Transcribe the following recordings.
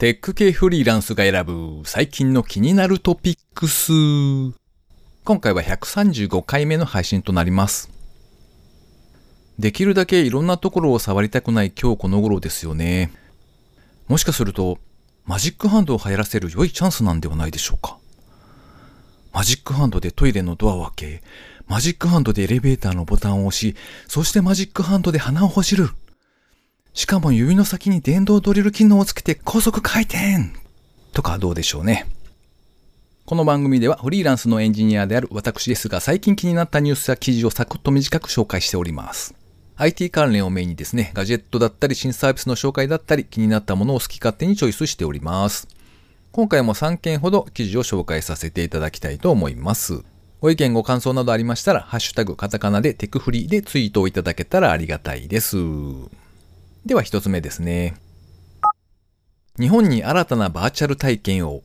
テック系フリーランスが選ぶ最近の気になるトピックス。今回は135回目の配信となります。できるだけいろんなところを触りたくない今日この頃ですよね。もしかすると、マジックハンドを流行らせる良いチャンスなんではないでしょうか。マジックハンドでトイレのドアを開け、マジックハンドでエレベーターのボタンを押し、そしてマジックハンドで鼻をほじる。しかも指の先に電動ドリル機能をつけて高速回転とかどうでしょうね。この番組ではフリーランスのエンジニアである私ですが最近気になったニュースや記事をサクッと短く紹介しております。IT 関連をメインにですね、ガジェットだったり新サービスの紹介だったり気になったものを好き勝手にチョイスしております。今回も3件ほど記事を紹介させていただきたいと思います。ご意見ご感想などありましたら、ハッシュタグカタカナでテクフリーでツイートをいただけたらありがたいです。では一つ目ですね。日本に新たなバーチャル体験を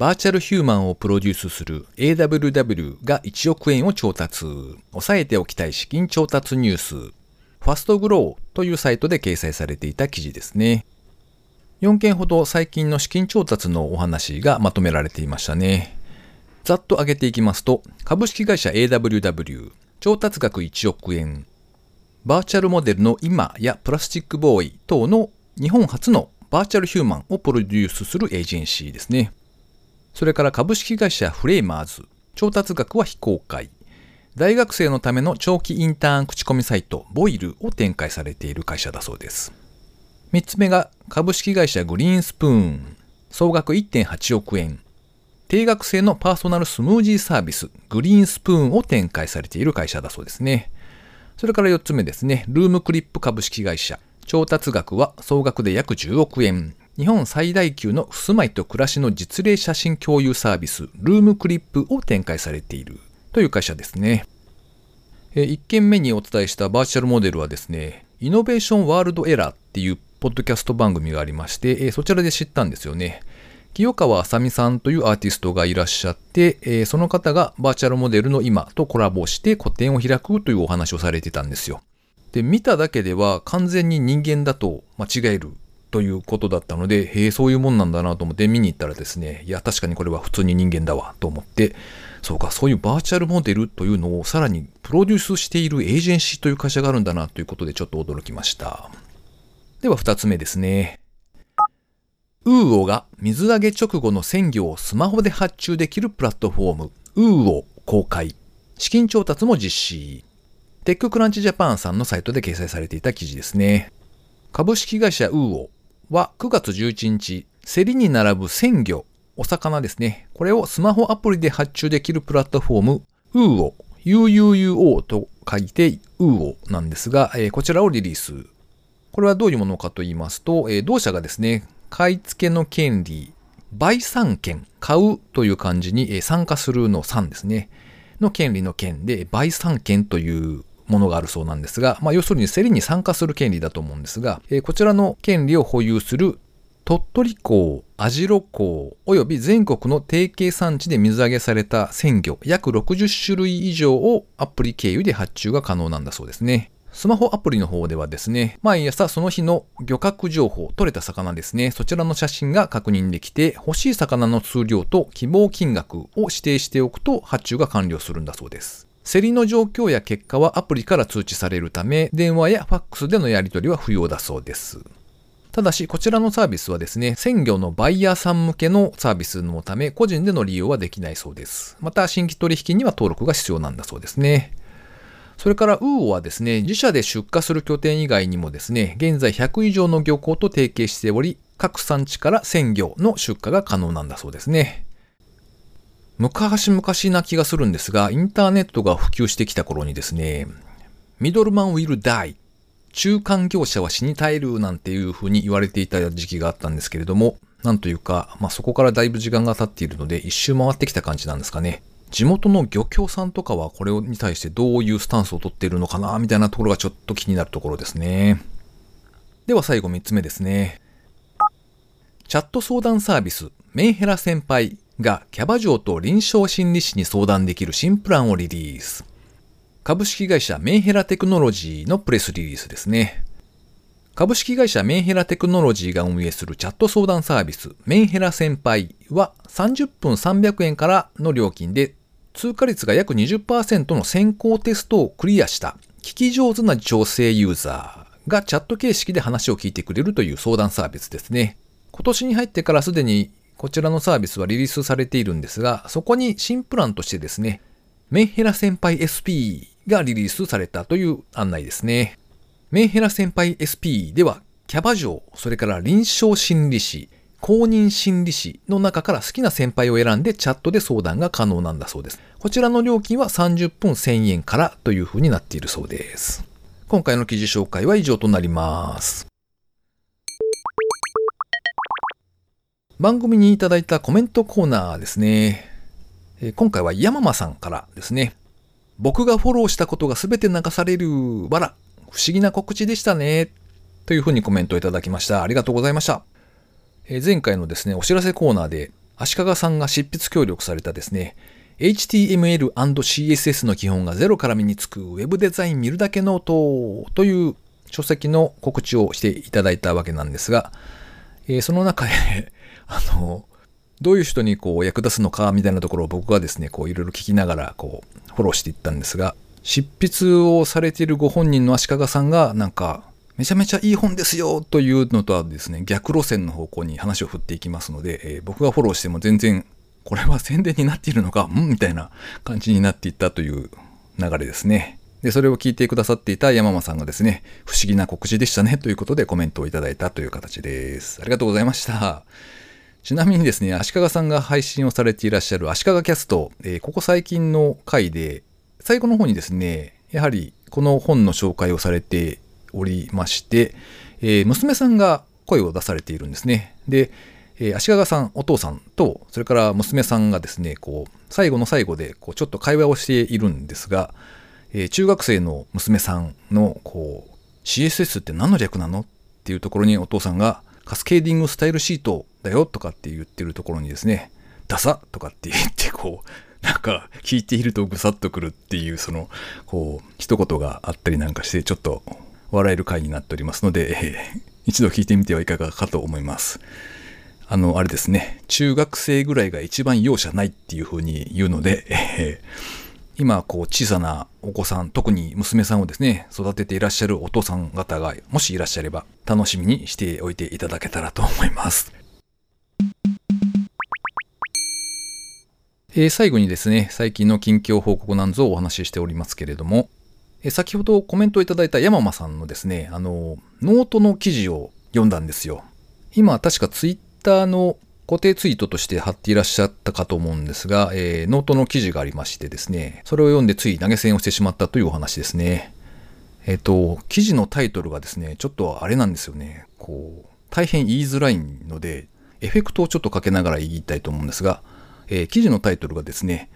バーチャルヒューマンをプロデュースする AWW が1億円を調達。押さえておきたい資金調達ニュース。ファストグローというサイトで掲載されていた記事ですね。4件ほど最近の資金調達のお話がまとめられていましたね。ざっと上げていきますと、株式会社 AWW、調達額1億円、バーチャルモデルの今やプラスチックボーイ等の日本初のバーチャルヒューマンをプロデュースするエージェンシーですね。それから株式会社フレーマーズ、調達額は非公開。大学生のための長期インターン口コミサイト、ボイルを展開されている会社だそうです。3つ目が株式会社グリーンスプーン、総額1.8億円。定額制のパーソナルスムージーサービス、グリーンスプーンを展開されている会社だそうですね。それから4つ目ですね、ルームクリップ株式会社。調達額は総額で約10億円。日本最大級の住まいと暮らしの実例写真共有サービス、ルームクリップを展開されているという会社ですね。1件目にお伝えしたバーチャルモデルはですね、イノベーションワールドエラーっていうポッドキャスト番組がありまして、そちらで知ったんですよね。清川あさみさんというアーティストがいらっしゃって、えー、その方がバーチャルモデルの今とコラボして個展を開くというお話をされてたんですよ。で、見ただけでは完全に人間だと間違えるということだったので、へえ、そういうもんなんだなと思って見に行ったらですね、いや、確かにこれは普通に人間だわと思って、そうか、そういうバーチャルモデルというのをさらにプロデュースしているエージェンシーという会社があるんだなということでちょっと驚きました。では二つ目ですね。ウーオが水揚げ直後の鮮魚をスマホで発注できるプラットフォーム、ウーオ公開。資金調達も実施。テッククランチジャパンさんのサイトで掲載されていた記事ですね。株式会社ウーオは9月11日、競りに並ぶ鮮魚、お魚ですね。これをスマホアプリで発注できるプラットフォーム、ウーオ、UUUO と書いてウーオなんですが、こちらをリリース。これはどういうものかと言いますと、同社がですね、買い付けの権利、売産権、買うという漢字に参加するの3ですね。の権利の権で、売産権というものがあるそうなんですが、まあ、要するに競りに参加する権利だと思うんですが、えこちらの権利を保有する鳥取港、網代港、および全国の定型産地で水揚げされた鮮魚約60種類以上をアプリ経由で発注が可能なんだそうですね。スマホアプリの方ではですね、毎朝その日の漁獲情報、取れた魚ですね、そちらの写真が確認できて、欲しい魚の数量と希望金額を指定しておくと発注が完了するんだそうです。競りの状況や結果はアプリから通知されるため、電話やファックスでのやり取りは不要だそうです。ただし、こちらのサービスはですね、鮮魚のバイヤーさん向けのサービスのため、個人での利用はできないそうです。また、新規取引には登録が必要なんだそうですね。それからウーオはですね、自社で出荷する拠点以外にもですね、現在100以上の漁港と提携しており、各産地から鮮魚の出荷が可能なんだそうですね。昔々な気がするんですが、インターネットが普及してきた頃にですね、ミドルマンウィルダイ、中間業者は死に絶えるなんていう風に言われていた時期があったんですけれども、なんというか、まあ、そこからだいぶ時間が経っているので、一周回ってきた感じなんですかね。地元の漁協さんとかはこれに対してどういうスタンスを取っているのかなみたいなところがちょっと気になるところですね。では最後3つ目ですね。チャット相談サービスメンヘラ先輩がキャバ嬢と臨床心理士に相談できる新プランをリリース。株式会社メンヘラテクノロジーのプレスリリースですね。株式会社メンヘラテクノロジーが運営するチャット相談サービス、メンヘラ先輩は30分300円からの料金で、通過率が約20%の先行テストをクリアした聞き上手な女性ユーザーがチャット形式で話を聞いてくれるという相談サービスですね。今年に入ってからすでにこちらのサービスはリリースされているんですが、そこに新プランとしてですね、メンヘラ先輩 SP がリリースされたという案内ですね。メンヘラ先輩 SP では、キャバ嬢、それから臨床心理士、公認心理士の中から好きな先輩を選んでチャットで相談が可能なんだそうです。こちらの料金は30分1000円からという風になっているそうです。今回の記事紹介は以上となります。番組にいただいたコメントコーナーですね。今回は山間さんからですね。僕がフォローしたことが全て流されるわら。不思議な告知でしたね。というふうにコメントをいただきました。ありがとうございました。え、前回のですね、お知らせコーナーで、足利さんが執筆協力されたですね、HTML&CSS の基本がゼロから身につく Web デザイン見るだけノートという書籍の告知をしていただいたわけなんですが、えー、その中で あの、どういう人にこう役立つのかみたいなところを僕がですね、こういろいろ聞きながらこうフォローしていったんですが、執筆をされているご本人の足利さんがなんかめちゃめちゃいい本ですよというのとはですね逆路線の方向に話を振っていきますので、えー、僕がフォローしても全然これは宣伝になっているのかうんみたいな感じになっていったという流れですね。で、それを聞いてくださっていた山間さんがですね、不思議な告知でしたねということでコメントをいただいたという形です。ありがとうございました。ちなみにですね、足利さんが配信をされていらっしゃる足利キャスト、えー、ここ最近の回で最後の方にですね、やはりこの本の紹介をされておりまして、えー、娘さんが声を出されているんですね。で、えー、足利さん、お父さんと、それから娘さんがですね、こう、最後の最後で、こう、ちょっと会話をしているんですが、えー、中学生の娘さんの、こう、CSS って何の略なのっていうところにお父さんが、カスケーディングスタイルシートだよとかって言ってるところにですね、ダサとかって言って、こう、なんか聞いているとぐさっとくるっていうそのこう一言があったりなんかしてちょっと笑える回になっておりますので、えー、一度聞いてみてはいかがかと思います。あの、あれですね、中学生ぐらいが一番容赦ないっていうふうに言うので、えー、今、こう、小さなお子さん、特に娘さんをですね、育てていらっしゃるお父さん方が、もしいらっしゃれば、楽しみにしておいていただけたらと思います。えー、最後にですね、最近の近況報告なんぞをお話ししておりますけれども、え、先ほどコメントをいただいた山間さんのですね、あの、ノートの記事を読んだんですよ。今、確かツイッターの固定ツイートとして貼っていらっしゃったかと思うんですが、えー、ノートの記事がありましてですね、それを読んでつい投げ銭をしてしまったというお話ですね。えっ、ー、と、記事のタイトルがですね、ちょっとあれなんですよね。こう、大変言いづらいので、エフェクトをちょっとかけながら言いたいと思うんですが、えー、記事のタイトルがですね、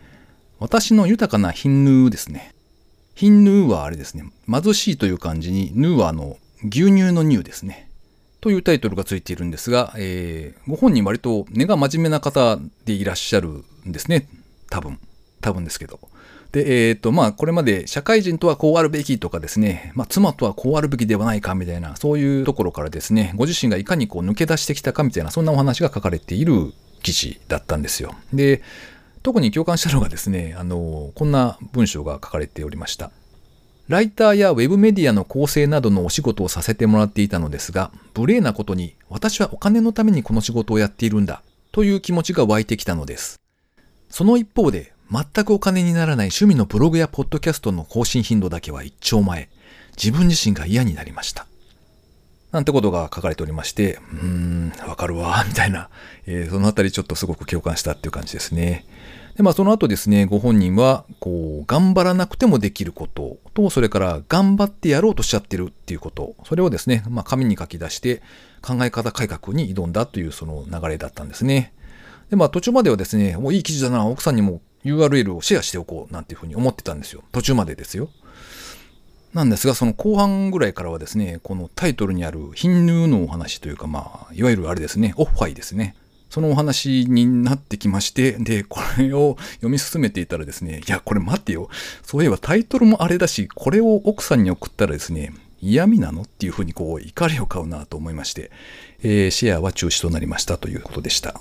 私の豊かなヒンヌーですね。ヒンヌーはあれですね、貧しいという漢字に、ヌーはあの、牛乳の乳ですね。というタイトルがついているんですが、えー、ご本人割と根が真面目な方でいらっしゃるんですね。多分。多分ですけど。で、えっ、ー、と、まあ、これまで社会人とはこうあるべきとかですね、まあ、妻とはこうあるべきではないかみたいな、そういうところからですね、ご自身がいかにこう抜け出してきたかみたいな、そんなお話が書かれている記事だったんですよ。で、特に共感したのがですね、あの、こんな文章が書かれておりました。ライターやウェブメディアの構成などのお仕事をさせてもらっていたのですが、無礼なことに私はお金のためにこの仕事をやっているんだという気持ちが湧いてきたのです。その一方で、全くお金にならない趣味のブログやポッドキャストの更新頻度だけは一丁前、自分自身が嫌になりました。なんてことが書かれておりまして、うーん、わかるわ、みたいな、えー、そのあたりちょっとすごく共感したっていう感じですね。で、まあその後ですね、ご本人は、こう、頑張らなくてもできることと、それから頑張ってやろうとしちゃってるっていうこと、それをですね、まあ紙に書き出して考え方改革に挑んだというその流れだったんですね。で、まあ途中まではですね、もういい記事だな、奥さんにも URL をシェアしておこうなんていうふうに思ってたんですよ。途中までですよ。なんですが、その後半ぐらいからはですね、このタイトルにあるヒンヌーのお話というか、まあ、いわゆるあれですね、オッファイですね。そのお話になってきまして、で、これを読み進めていたらですね、いや、これ待ってよ。そういえばタイトルもあれだし、これを奥さんに送ったらですね、嫌味なの？っていうふうにこう怒りを買うなと思いまして、えー、シェアは中止となりましたということでした。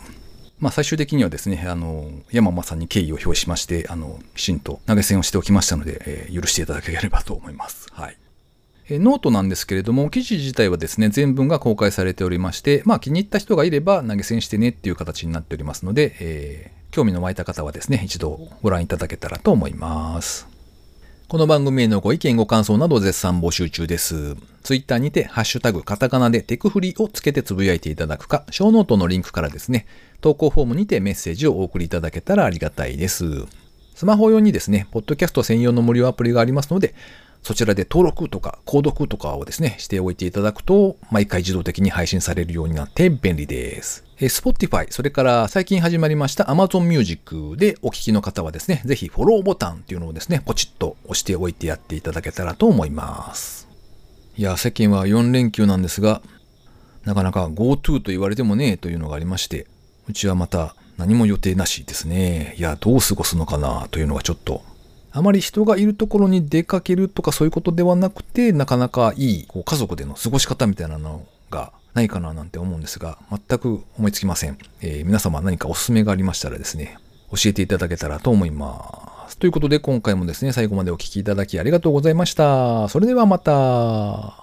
まあ、最終的にはですね、あの、山間さんに敬意を表しまして、あの、きちんと投げ銭をしておきましたので、えー、許していただければと思います。はい。えノートなんですけれども、記事自体はですね、全文が公開されておりまして、まあ気に入った人がいれば投げ銭してねっていう形になっておりますので、えー、興味の湧いた方はですね、一度ご覧いただけたらと思います。この番組へのご意見ご感想など絶賛募集中です。ツイッターにて、ハッシュタグ、カタカナでテクフリをつけてつぶやいていただくか、ショーノートのリンクからですね、投稿フォームにてメッセージをお送りいただけたらありがたいです。スマホ用にですね、ポッドキャスト専用の無料アプリがありますので、そちらで登録とか購読とかをですね、しておいていただくと、毎回自動的に配信されるようになって便利です。え Spotify、それから最近始まりました Amazon Music でお聴きの方はですね、ぜひフォローボタンっていうのをですね、ポチッと押しておいてやっていただけたらと思います。いや、世間は4連休なんですが、なかなか GoTo と言われてもね、というのがありまして、うちはまた何も予定なしですね。いや、どう過ごすのかなというのがちょっとあまり人がいるところに出かけるとかそういうことではなくて、なかなかいいこう家族での過ごし方みたいなのがないかななんて思うんですが、全く思いつきません。えー、皆様何かおすすめがありましたらですね、教えていただけたらと思います。ということで今回もですね、最後までお聴きいただきありがとうございました。それではまた。